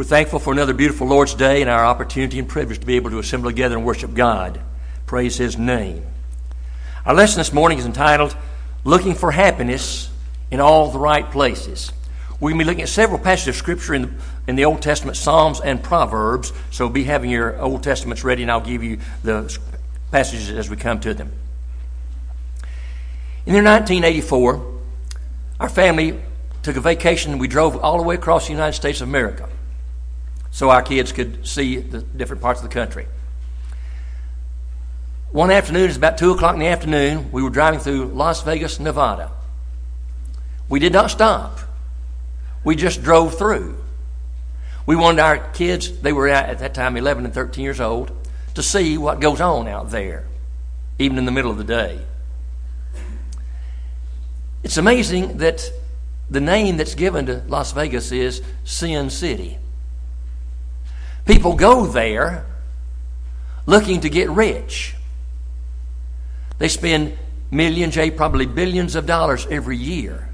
We're thankful for another beautiful Lord's Day and our opportunity and privilege to be able to assemble together and worship God. Praise His name. Our lesson this morning is entitled Looking for Happiness in All the Right Places. We're going to be looking at several passages of Scripture in the, in the Old Testament, Psalms and Proverbs. So be having your Old Testaments ready, and I'll give you the passages as we come to them. In the year 1984, our family took a vacation. And we drove all the way across the United States of America so our kids could see the different parts of the country. One afternoon, it's about 2 o'clock in the afternoon, we were driving through Las Vegas, Nevada. We did not stop, we just drove through. We wanted our kids, they were at that time 11 and 13 years old, to see what goes on out there, even in the middle of the day. It's amazing that the name that's given to Las Vegas is Sin City. People go there looking to get rich. They spend millions, probably billions of dollars every year.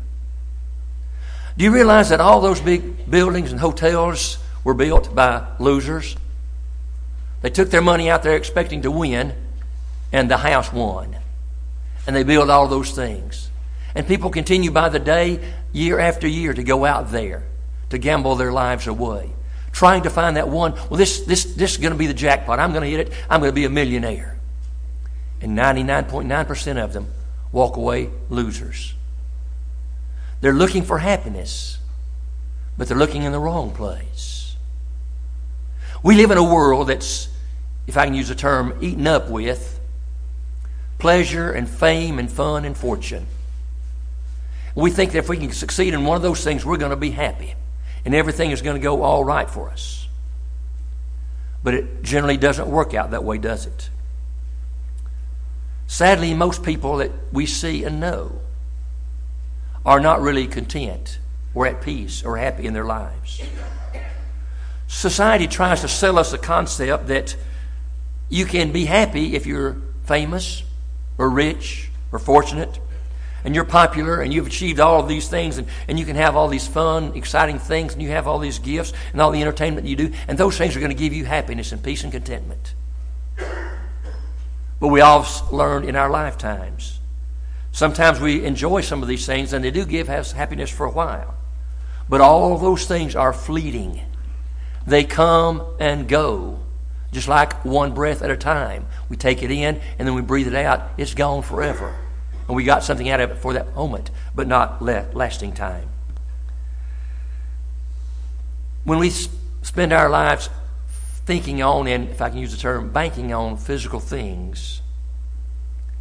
Do you realize that all those big buildings and hotels were built by losers? They took their money out there expecting to win, and the house won. And they built all those things. And people continue by the day, year after year, to go out there to gamble their lives away trying to find that one. Well, this, this, this is going to be the jackpot. I'm going to hit it. I'm going to be a millionaire. And 99.9% of them walk away losers. They're looking for happiness, but they're looking in the wrong place. We live in a world that's, if I can use the term, eaten up with pleasure and fame and fun and fortune. We think that if we can succeed in one of those things, we're going to be happy and everything is going to go all right for us. But it generally doesn't work out that way, does it? Sadly, most people that we see and know are not really content or at peace or happy in their lives. Society tries to sell us the concept that you can be happy if you're famous or rich or fortunate and you're popular and you've achieved all of these things and, and you can have all these fun, exciting things and you have all these gifts and all the entertainment you do, and those things are going to give you happiness and peace and contentment. But we all learned in our lifetimes. Sometimes we enjoy some of these things and they do give us happiness for a while. But all those things are fleeting. They come and go, just like one breath at a time. We take it in and then we breathe it out. It's gone forever. And we got something out of it for that moment, but not lasting time. When we spend our lives thinking on, and if I can use the term, banking on physical things,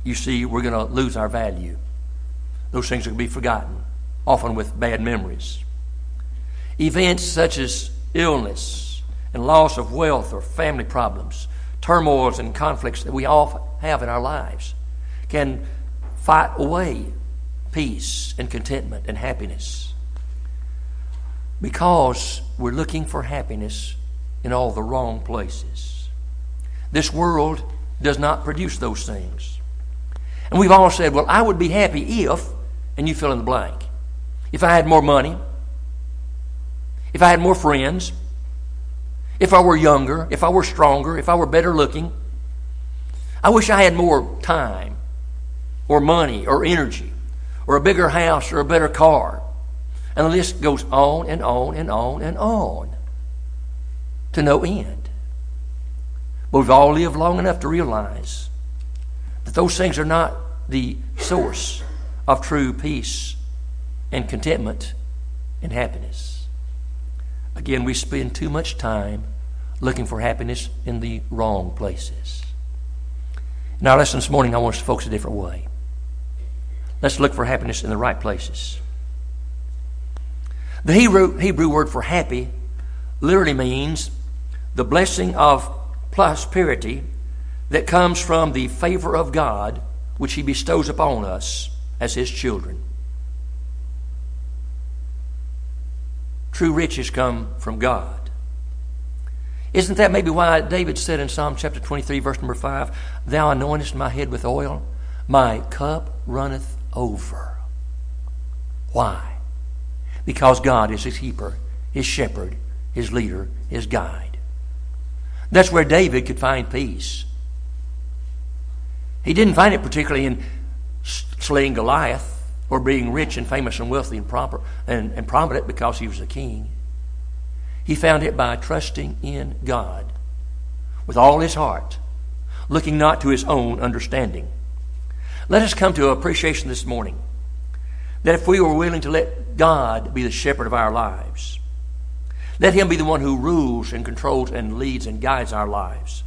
you see, we're going to lose our value. Those things are going to be forgotten, often with bad memories. Events such as illness and loss of wealth or family problems, turmoils and conflicts that we all have in our lives can fight away peace and contentment and happiness because we're looking for happiness in all the wrong places. This world does not produce those things. And we've all said, well, I would be happy if, and you fill in the blank. If I had more money, if I had more friends, if I were younger, if I were stronger, if I were better looking. I wish I had more time or money or energy or a bigger house or a better car. And the list goes on and on and on and on to no end. But we've all lived long enough to realize that those things are not the source of true peace and contentment and happiness. Again, we spend too much time looking for happiness in the wrong places. In our lesson this morning, I want us to focus a different way. Let's look for happiness in the right places. The Hebrew, Hebrew word for happy literally means the blessing of prosperity that comes from the favor of God which He bestows upon us as His children. True riches come from God. Isn't that maybe why David said in Psalm chapter 23, verse number 5, Thou anointest my head with oil, my cup runneth over. Why? Because God is his keeper, his shepherd, his leader, his guide. That's where David could find peace. He didn't find it particularly in slaying Goliath or being rich and famous and wealthy and, proper, and, and prominent because he was a king. He found it by trusting in God with all his heart, looking not to his own understanding. Let us come to appreciation this morning that if we were willing to let God be the shepherd of our lives, let Him be the one who rules and controls and leads and guides our lives,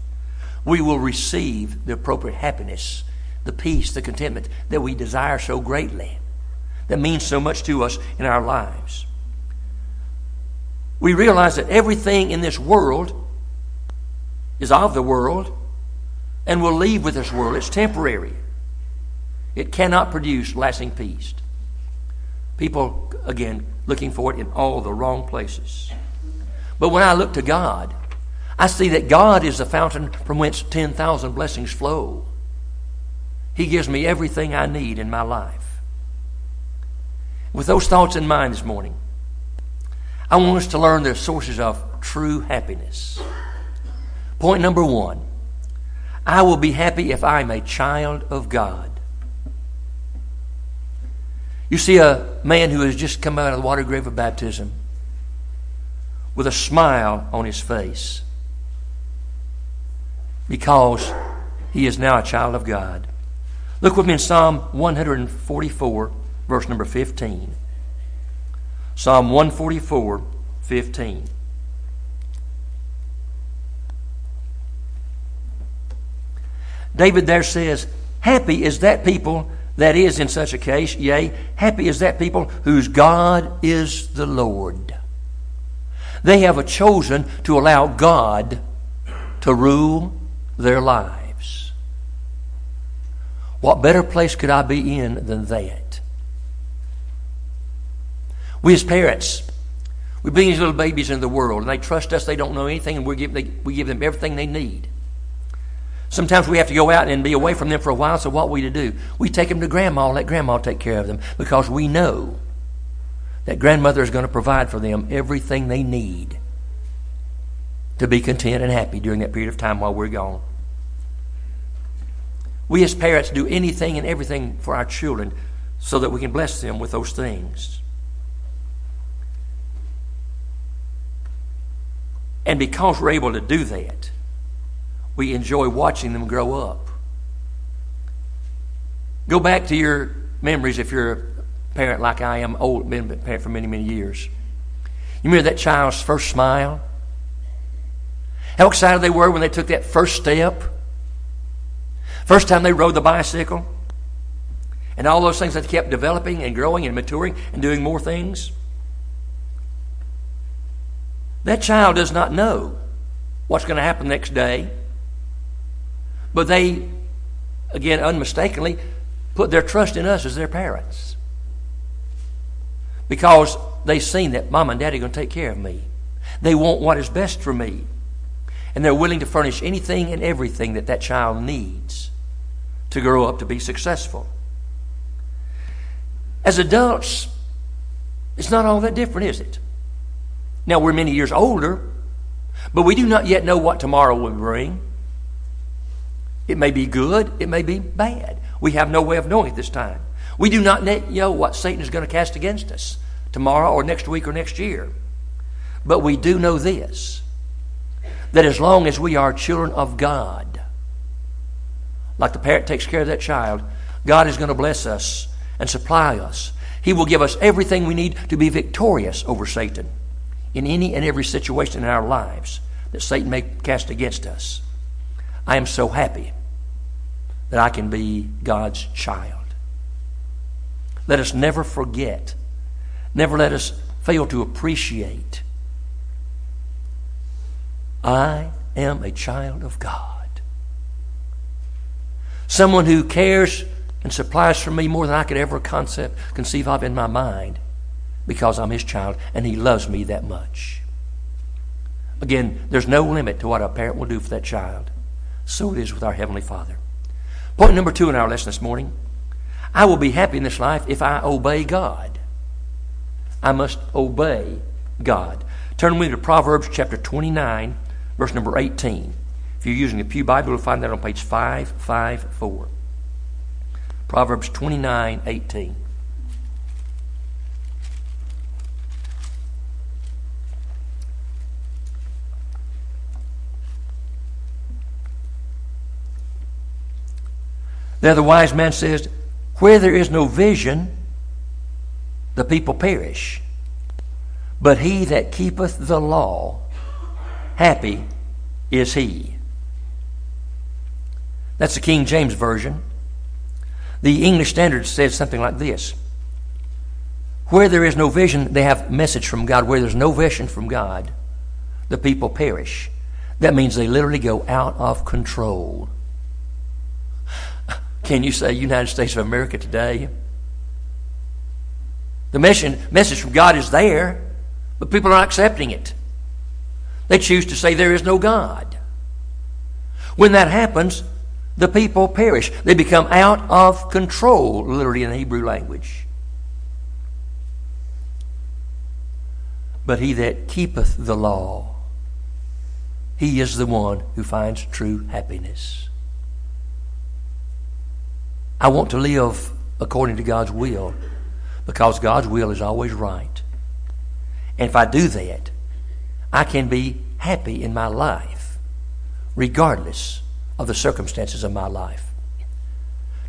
we will receive the appropriate happiness, the peace, the contentment that we desire so greatly, that means so much to us in our lives. We realize that everything in this world is of the world and will leave with this world. It's temporary. It cannot produce lasting peace. People, again, looking for it in all the wrong places. But when I look to God, I see that God is the fountain from whence 10,000 blessings flow. He gives me everything I need in my life. With those thoughts in mind this morning, I want us to learn the sources of true happiness. Point number one I will be happy if I'm a child of God. You see a man who has just come out of the water grave of baptism with a smile on his face because he is now a child of God. Look with me in Psalm 144, verse number 15. Psalm 144, 15. David there says, Happy is that people that is in such a case, yea, happy is that people whose God is the Lord. They have chosen to allow God to rule their lives. What better place could I be in than that? We as parents, we bring these little babies into the world, and they trust us. They don't know anything, and we give, they, we give them everything they need. Sometimes we have to go out and be away from them for a while, so what are we to do? We take them to grandma and let grandma take care of them because we know that grandmother is going to provide for them everything they need to be content and happy during that period of time while we're gone. We as parents do anything and everything for our children so that we can bless them with those things. And because we're able to do that, we enjoy watching them grow up. Go back to your memories if you're a parent like I am, old, been a parent for many, many years. You remember that child's first smile? How excited they were when they took that first step? First time they rode the bicycle? And all those things that kept developing and growing and maturing and doing more things? That child does not know what's going to happen next day. But they, again, unmistakably, put their trust in us as their parents. Because they've seen that mom and daddy are going to take care of me. They want what is best for me. And they're willing to furnish anything and everything that that child needs to grow up to be successful. As adults, it's not all that different, is it? Now, we're many years older, but we do not yet know what tomorrow will bring. It may be good, it may be bad. We have no way of knowing at this time. We do not know what Satan is going to cast against us tomorrow or next week or next year. But we do know this that as long as we are children of God, like the parent takes care of that child, God is going to bless us and supply us. He will give us everything we need to be victorious over Satan in any and every situation in our lives that Satan may cast against us. I am so happy that I can be God's child. Let us never forget, never let us fail to appreciate. I am a child of God. Someone who cares and supplies for me more than I could ever concept, conceive of in my mind because I'm his child and he loves me that much. Again, there's no limit to what a parent will do for that child. So it is with our Heavenly Father. Point number two in our lesson this morning I will be happy in this life if I obey God. I must obey God. Turn with me to Proverbs chapter 29, verse number 18. If you're using the Pew Bible, you'll find that on page 554. Proverbs 29, 18. There, the wise man says, Where there is no vision, the people perish. But he that keepeth the law, happy is he. That's the King James Version. The English Standard says something like this Where there is no vision, they have message from God. Where there's no vision from God, the people perish. That means they literally go out of control. Can you say United States of America today? The mission, message from God is there, but people are not accepting it. They choose to say there is no God. When that happens, the people perish. They become out of control, literally in the Hebrew language. But he that keepeth the law, he is the one who finds true happiness. I want to live according to God's will because God's will is always right. And if I do that, I can be happy in my life regardless of the circumstances of my life.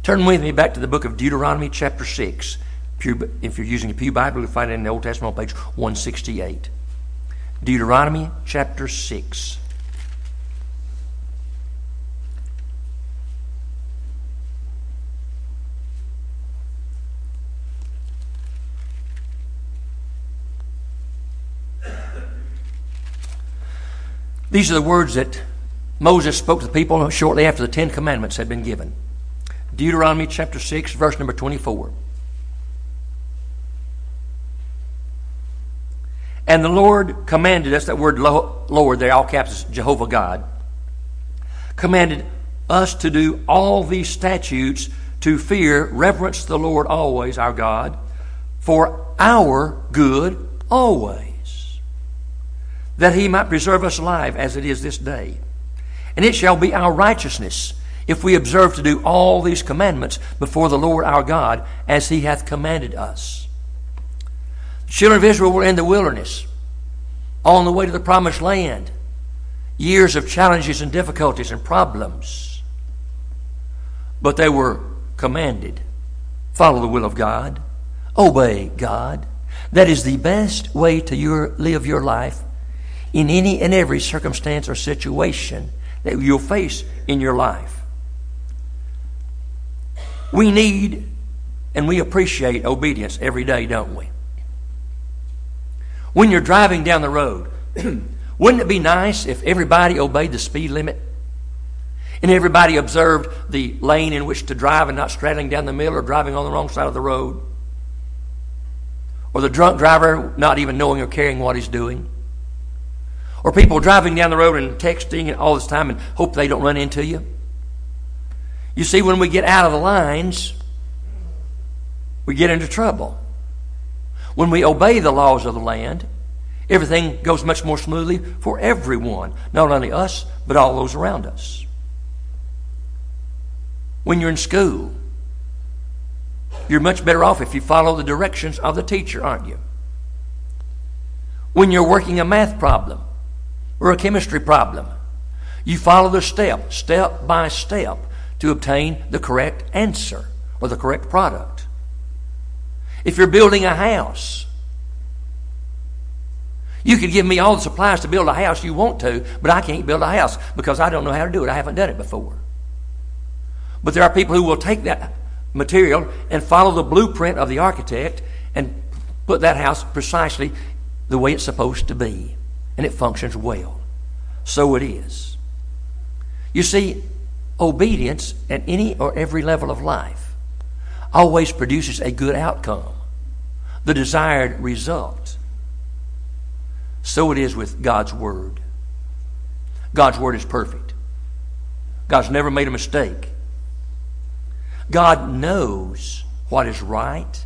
Turn with me back to the book of Deuteronomy, chapter 6. If you're using a Pew Bible, you'll find it in the Old Testament on page 168. Deuteronomy, chapter 6. These are the words that Moses spoke to the people shortly after the Ten Commandments had been given. Deuteronomy chapter 6, verse number 24. And the Lord commanded us, that word Lord there, all caps Jehovah God, commanded us to do all these statutes to fear, reverence the Lord always, our God, for our good always that he might preserve us alive as it is this day. And it shall be our righteousness if we observe to do all these commandments before the Lord our God as he hath commanded us. The children of Israel were in the wilderness on the way to the promised land. Years of challenges and difficulties and problems. But they were commanded follow the will of God, obey God. That is the best way to your, live your life in any and every circumstance or situation that you'll face in your life. We need and we appreciate obedience every day, don't we? When you're driving down the road, wouldn't it be nice if everybody obeyed the speed limit? And everybody observed the lane in which to drive and not straddling down the middle or driving on the wrong side of the road? Or the drunk driver not even knowing or caring what he's doing? Or people driving down the road and texting all this time and hope they don't run into you. You see, when we get out of the lines, we get into trouble. When we obey the laws of the land, everything goes much more smoothly for everyone, not only us, but all those around us. When you're in school, you're much better off if you follow the directions of the teacher, aren't you? When you're working a math problem, or a chemistry problem. You follow the step, step by step, to obtain the correct answer or the correct product. If you're building a house, you could give me all the supplies to build a house you want to, but I can't build a house because I don't know how to do it. I haven't done it before. But there are people who will take that material and follow the blueprint of the architect and put that house precisely the way it's supposed to be and it functions well. So it is. You see, obedience at any or every level of life always produces a good outcome, the desired result. So it is with God's Word. God's Word is perfect. God's never made a mistake. God knows what is right.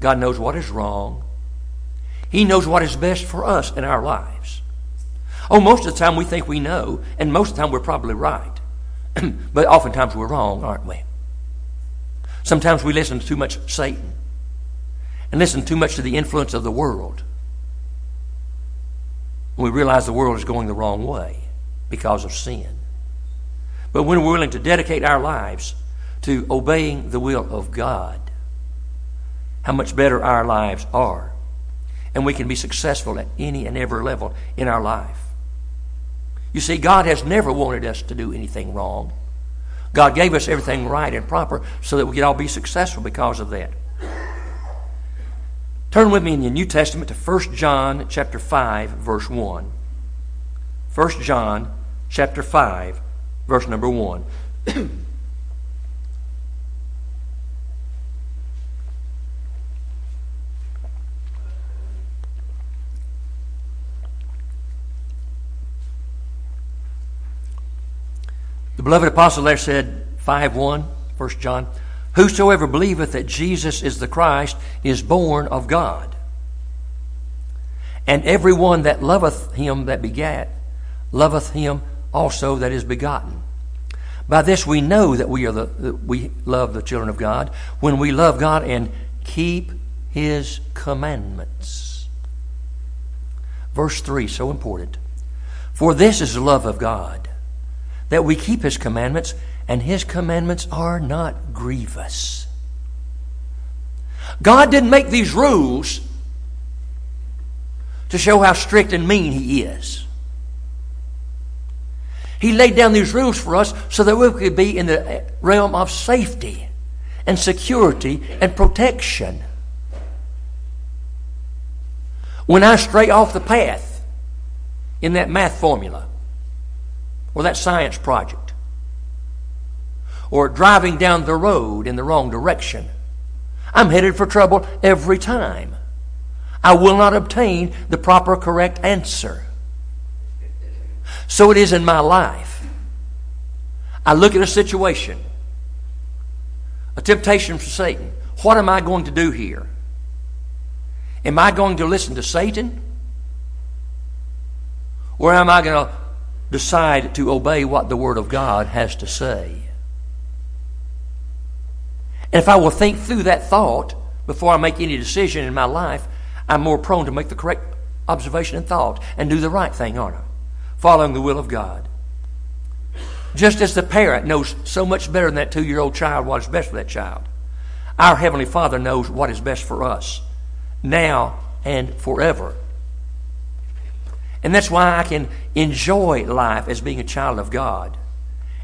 God knows what is wrong. He knows what is best for us in our lives. Oh, most of the time we think we know, and most of the time we're probably right. but oftentimes we're wrong, aren't we? Sometimes we listen to too much Satan and listen too much to the influence of the world. We realize the world is going the wrong way because of sin. But when we're willing to dedicate our lives to obeying the will of God, how much better our lives are. And we can be successful at any and every level in our life. You see, God has never wanted us to do anything wrong. God gave us everything right and proper so that we could all be successful because of that. Turn with me in the New Testament to 1 John chapter 5 verse 1. 1 John chapter 5 verse number 1. The beloved apostle there said, 5 1, 1 John, Whosoever believeth that Jesus is the Christ is born of God. And every one that loveth him that begat, loveth him also that is begotten. By this we know that we are the that we love the children of God when we love God and keep his commandments. Verse 3 so important. For this is the love of God that we keep His commandments, and His commandments are not grievous. God didn't make these rules to show how strict and mean He is. He laid down these rules for us so that we could be in the realm of safety and security and protection. When I stray off the path in that math formula, or that science project, or driving down the road in the wrong direction. I'm headed for trouble every time. I will not obtain the proper correct answer. So it is in my life. I look at a situation, a temptation from Satan. What am I going to do here? Am I going to listen to Satan? Or am I going to decide to obey what the Word of God has to say. And if I will think through that thought before I make any decision in my life, I'm more prone to make the correct observation and thought and do the right thing, aren't I? Following the will of God. Just as the parent knows so much better than that two year old child what is best for that child, our Heavenly Father knows what is best for us now and forever. And that's why I can enjoy life as being a child of God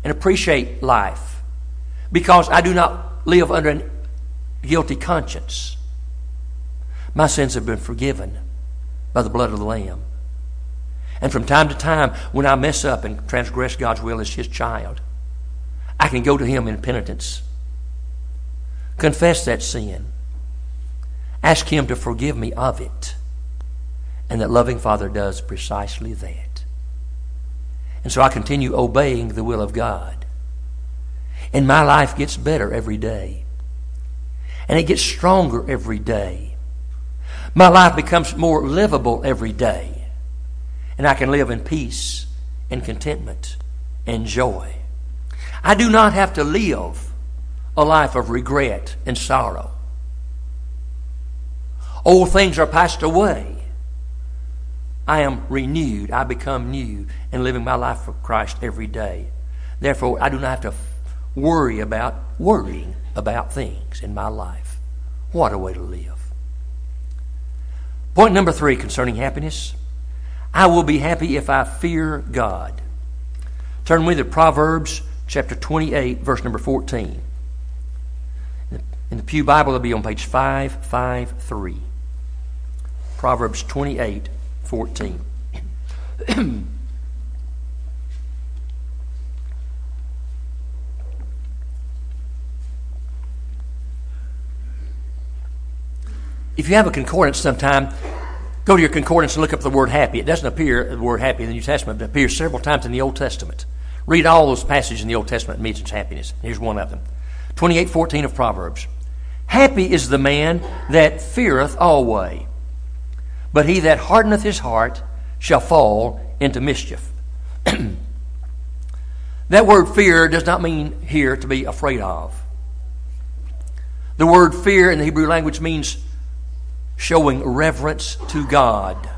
and appreciate life because I do not live under a guilty conscience. My sins have been forgiven by the blood of the Lamb. And from time to time, when I mess up and transgress God's will as His child, I can go to Him in penitence, confess that sin, ask Him to forgive me of it and that loving Father does precisely that. And so I continue obeying the will of God. And my life gets better every day. And it gets stronger every day. My life becomes more livable every day. And I can live in peace and contentment and joy. I do not have to live a life of regret and sorrow. Old things are passed away I am renewed. I become new and living my life for Christ every day. Therefore, I do not have to worry about worrying about things in my life. What a way to live. Point number three concerning happiness I will be happy if I fear God. Turn with me to Proverbs chapter 28, verse number 14. In the Pew Bible, it'll be on page 553. Proverbs 28, 14. if you have a concordance sometime, go to your concordance and look up the word happy. It doesn't appear, the word happy in the New Testament, but it appears several times in the Old Testament. Read all those passages in the Old Testament that mentions happiness. Here's one of them 28:14 of Proverbs. Happy is the man that feareth always, but he that hardeneth his heart shall fall into mischief. that word fear does not mean here to be afraid of. The word fear in the Hebrew language means showing reverence to God,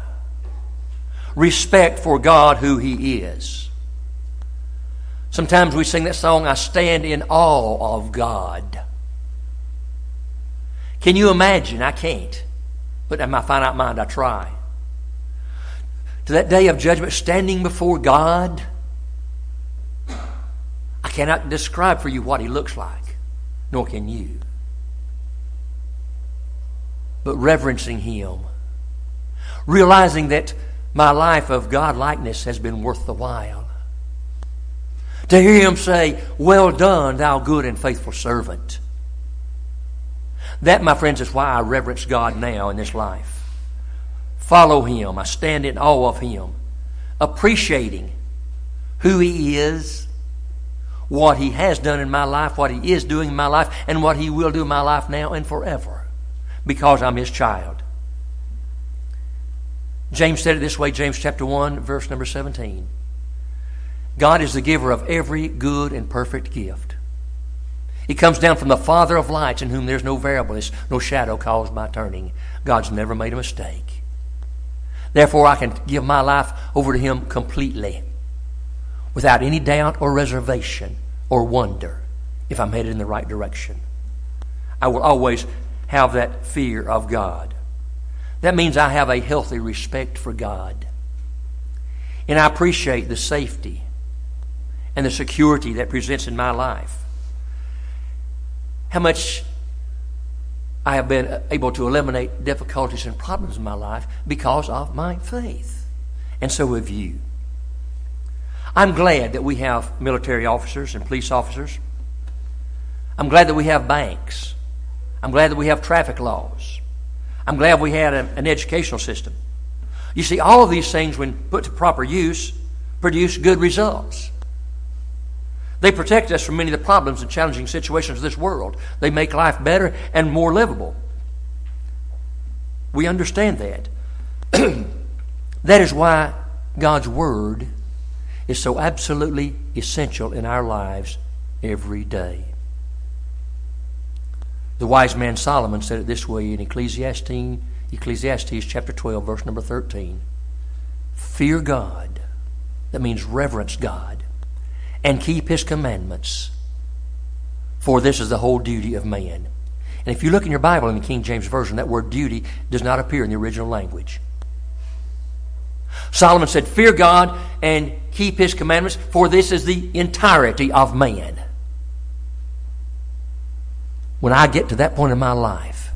respect for God, who He is. Sometimes we sing that song, I stand in awe of God. Can you imagine? I can't. But in my finite mind, I try. To that day of judgment, standing before God, I cannot describe for you what He looks like, nor can you but reverencing Him. Realizing that my life of God likeness has been worth the while. To hear Him say, Well done, thou good and faithful servant. That, my friends, is why I reverence God now in this life. Follow Him. I stand in awe of Him, appreciating who He is, what He has done in my life, what He is doing in my life, and what He will do in my life now and forever because I'm his child. James said it this way James chapter 1, verse number 17. God is the giver of every good and perfect gift. He comes down from the Father of lights, in whom there's no variableness, no shadow caused by turning. God's never made a mistake. Therefore, I can give my life over to Him completely, without any doubt or reservation or wonder, if I'm headed in the right direction. I will always have that fear of God. That means I have a healthy respect for God. And I appreciate the safety and the security that presents in my life. How much I have been able to eliminate difficulties and problems in my life because of my faith. And so have you. I'm glad that we have military officers and police officers. I'm glad that we have banks. I'm glad that we have traffic laws. I'm glad we had an educational system. You see, all of these things, when put to proper use, produce good results. They protect us from many of the problems and challenging situations of this world. They make life better and more livable. We understand that. that is why God's Word is so absolutely essential in our lives every day. The wise man Solomon said it this way in Ecclesiastes, Ecclesiastes chapter 12, verse number 13. Fear God, that means reverence God, and keep his commandments, for this is the whole duty of man. And if you look in your Bible in the King James Version, that word duty does not appear in the original language. Solomon said, Fear God and keep his commandments, for this is the entirety of man when I get to that point in my life,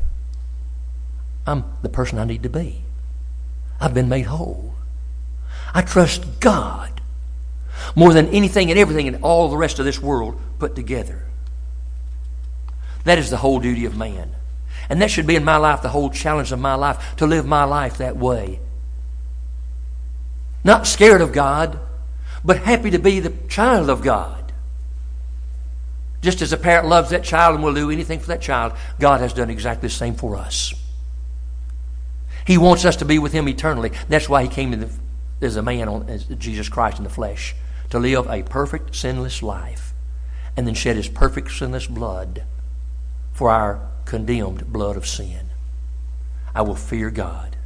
I'm the person I need to be. I've been made whole. I trust God more than anything and everything in all the rest of this world put together. That is the whole duty of man. And that should be in my life the whole challenge of my life to live my life that way. Not scared of God, but happy to be the child of God. Just as a parent loves that child and will do anything for that child, God has done exactly the same for us. He wants us to be with Him eternally. That's why He came in the, as a man, on, as Jesus Christ in the flesh, to live a perfect, sinless life, and then shed His perfect, sinless blood for our condemned blood of sin. I will fear God.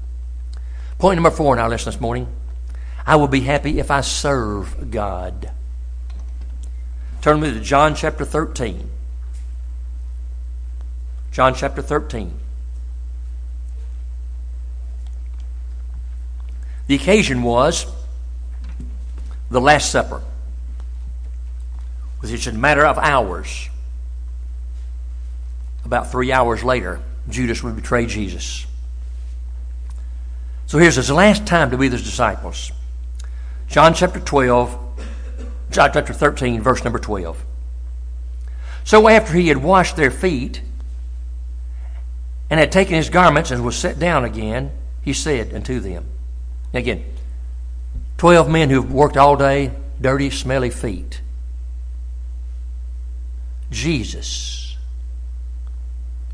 Point number four in our lesson this morning I will be happy if I serve God. Turn with me to John chapter 13. John chapter 13. The occasion was the Last Supper, which is a matter of hours. About three hours later, Judas would betray Jesus. So here's his last time to be with his disciples. John chapter 12, John chapter 13, verse number 12. So after he had washed their feet and had taken his garments and was set down again, he said unto them, again, 12 men who've worked all day, dirty, smelly feet. Jesus,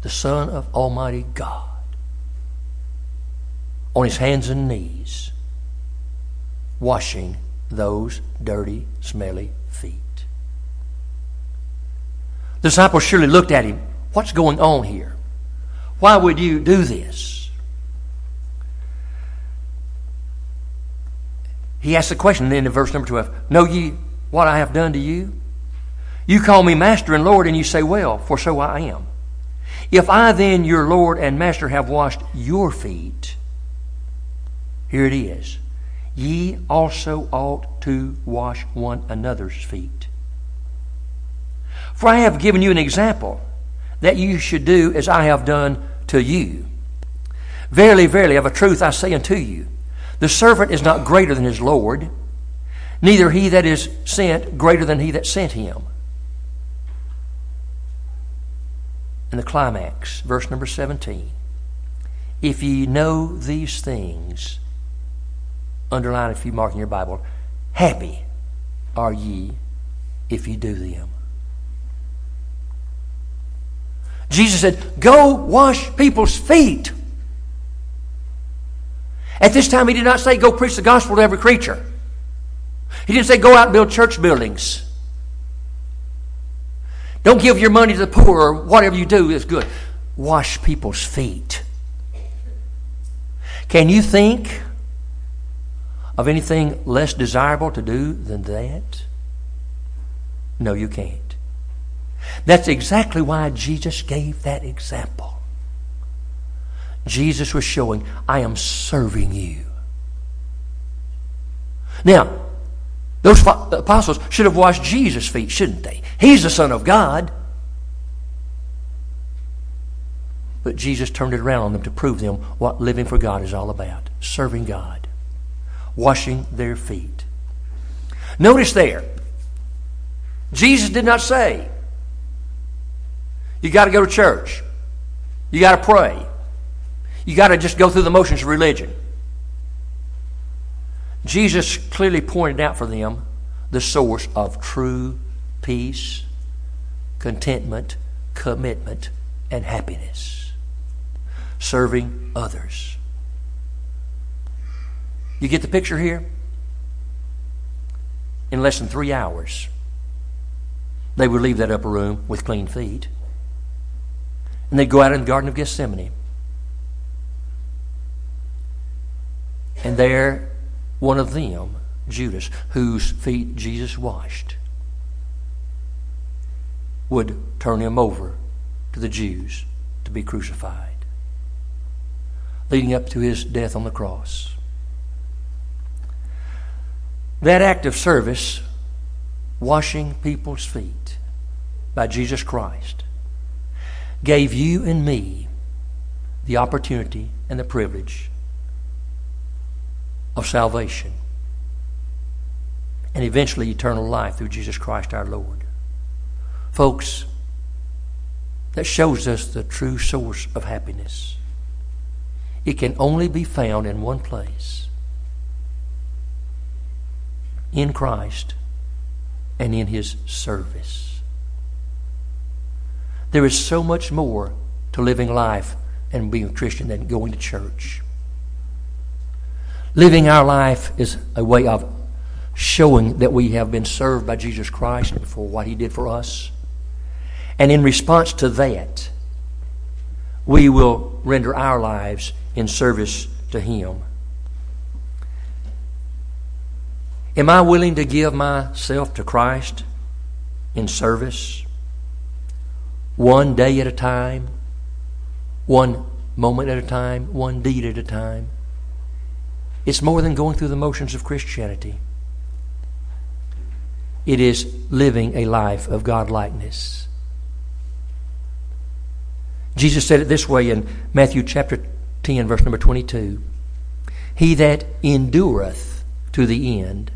the Son of Almighty God, on his hands and knees, washing those dirty, smelly feet. The disciples surely looked at him. What's going on here? Why would you do this? He asks the question then in verse number 12 Know ye what I have done to you? You call me Master and Lord, and you say, Well, for so I am. If I then, your Lord and Master, have washed your feet, here it is. Ye also ought to wash one another's feet. For I have given you an example that you should do as I have done to you. Verily, verily, of a truth I say unto you, the servant is not greater than his Lord, neither he that is sent greater than he that sent him. And the climax, verse number 17. If ye know these things, underline if you mark in your Bible, happy are ye if ye do them. Jesus said, Go wash people's feet. At this time, he did not say, Go preach the gospel to every creature. He didn't say, Go out and build church buildings. Don't give your money to the poor or whatever you do is good. Wash people's feet. Can you think of anything less desirable to do than that? No, you can't. That's exactly why Jesus gave that example. Jesus was showing, I am serving you. Now, those apostles should have washed Jesus' feet, shouldn't they? He's the Son of God. But Jesus turned it around on them to prove them what living for God is all about serving God, washing their feet. Notice there, Jesus did not say, you got to go to church. You got to pray. You got to just go through the motions of religion. Jesus clearly pointed out for them the source of true peace, contentment, commitment, and happiness. Serving others. You get the picture here? In less than three hours, they would leave that upper room with clean feet and they'd go out in the Garden of Gethsemane. And there, one of them, Judas, whose feet Jesus washed, would turn him over to the Jews to be crucified, leading up to his death on the cross. That act of service, washing people's feet by Jesus Christ, gave you and me the opportunity and the privilege of salvation and eventually eternal life through Jesus Christ our Lord. Folks, that shows us the true source of happiness. It can only be found in one place in Christ and in His service. There is so much more to living life and being a Christian than going to church. Living our life is a way of showing that we have been served by Jesus Christ for what He did for us. And in response to that, we will render our lives in service to Him. Am I willing to give myself to Christ in service? one day at a time, one moment at a time, one deed at a time. It's more than going through the motions of Christianity. It is living a life of godlikeness. Jesus said it this way in Matthew chapter 10, verse number 22 He that endureth to the end,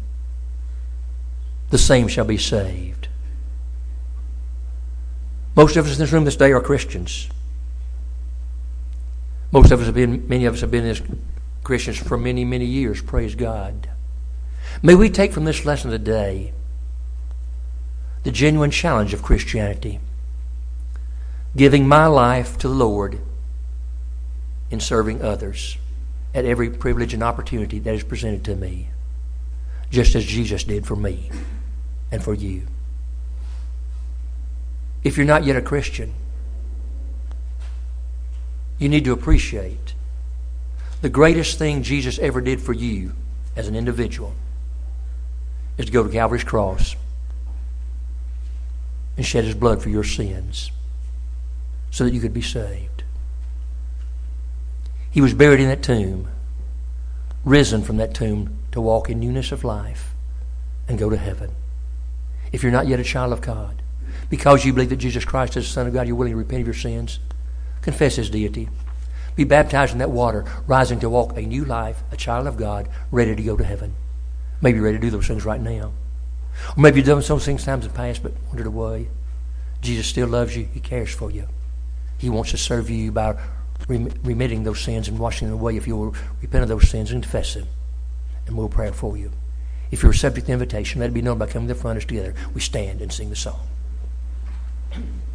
the same shall be saved. Most of us in this room this day are Christians. Most of us have been, many of us have been as Christians for many, many years. Praise God. May we take from this lesson today the genuine challenge of Christianity, giving my life to the Lord in serving others. at every privilege and opportunity that is presented to me, just as Jesus did for me and for you. If you're not yet a Christian, you need to appreciate the greatest thing Jesus ever did for you as an individual is to go to Calvary's cross and shed his blood for your sins so that you could be saved. He was buried in that tomb, risen from that tomb to walk in newness of life and go to heaven. If you're not yet a child of God, because you believe that Jesus Christ is the Son of God, you're willing to repent of your sins, confess His deity, be baptized in that water, rising to walk a new life, a child of God, ready to go to heaven. Maybe you're ready to do those things right now. Or maybe you've done those things times in the past but wandered away. Jesus still loves you. He cares for you. He wants to serve you by remitting those sins and washing them away if you will repent of those sins and confess them. And we'll pray for you. If you're subject to invitation, let it be known by coming to the front us together. We stand and sing the song.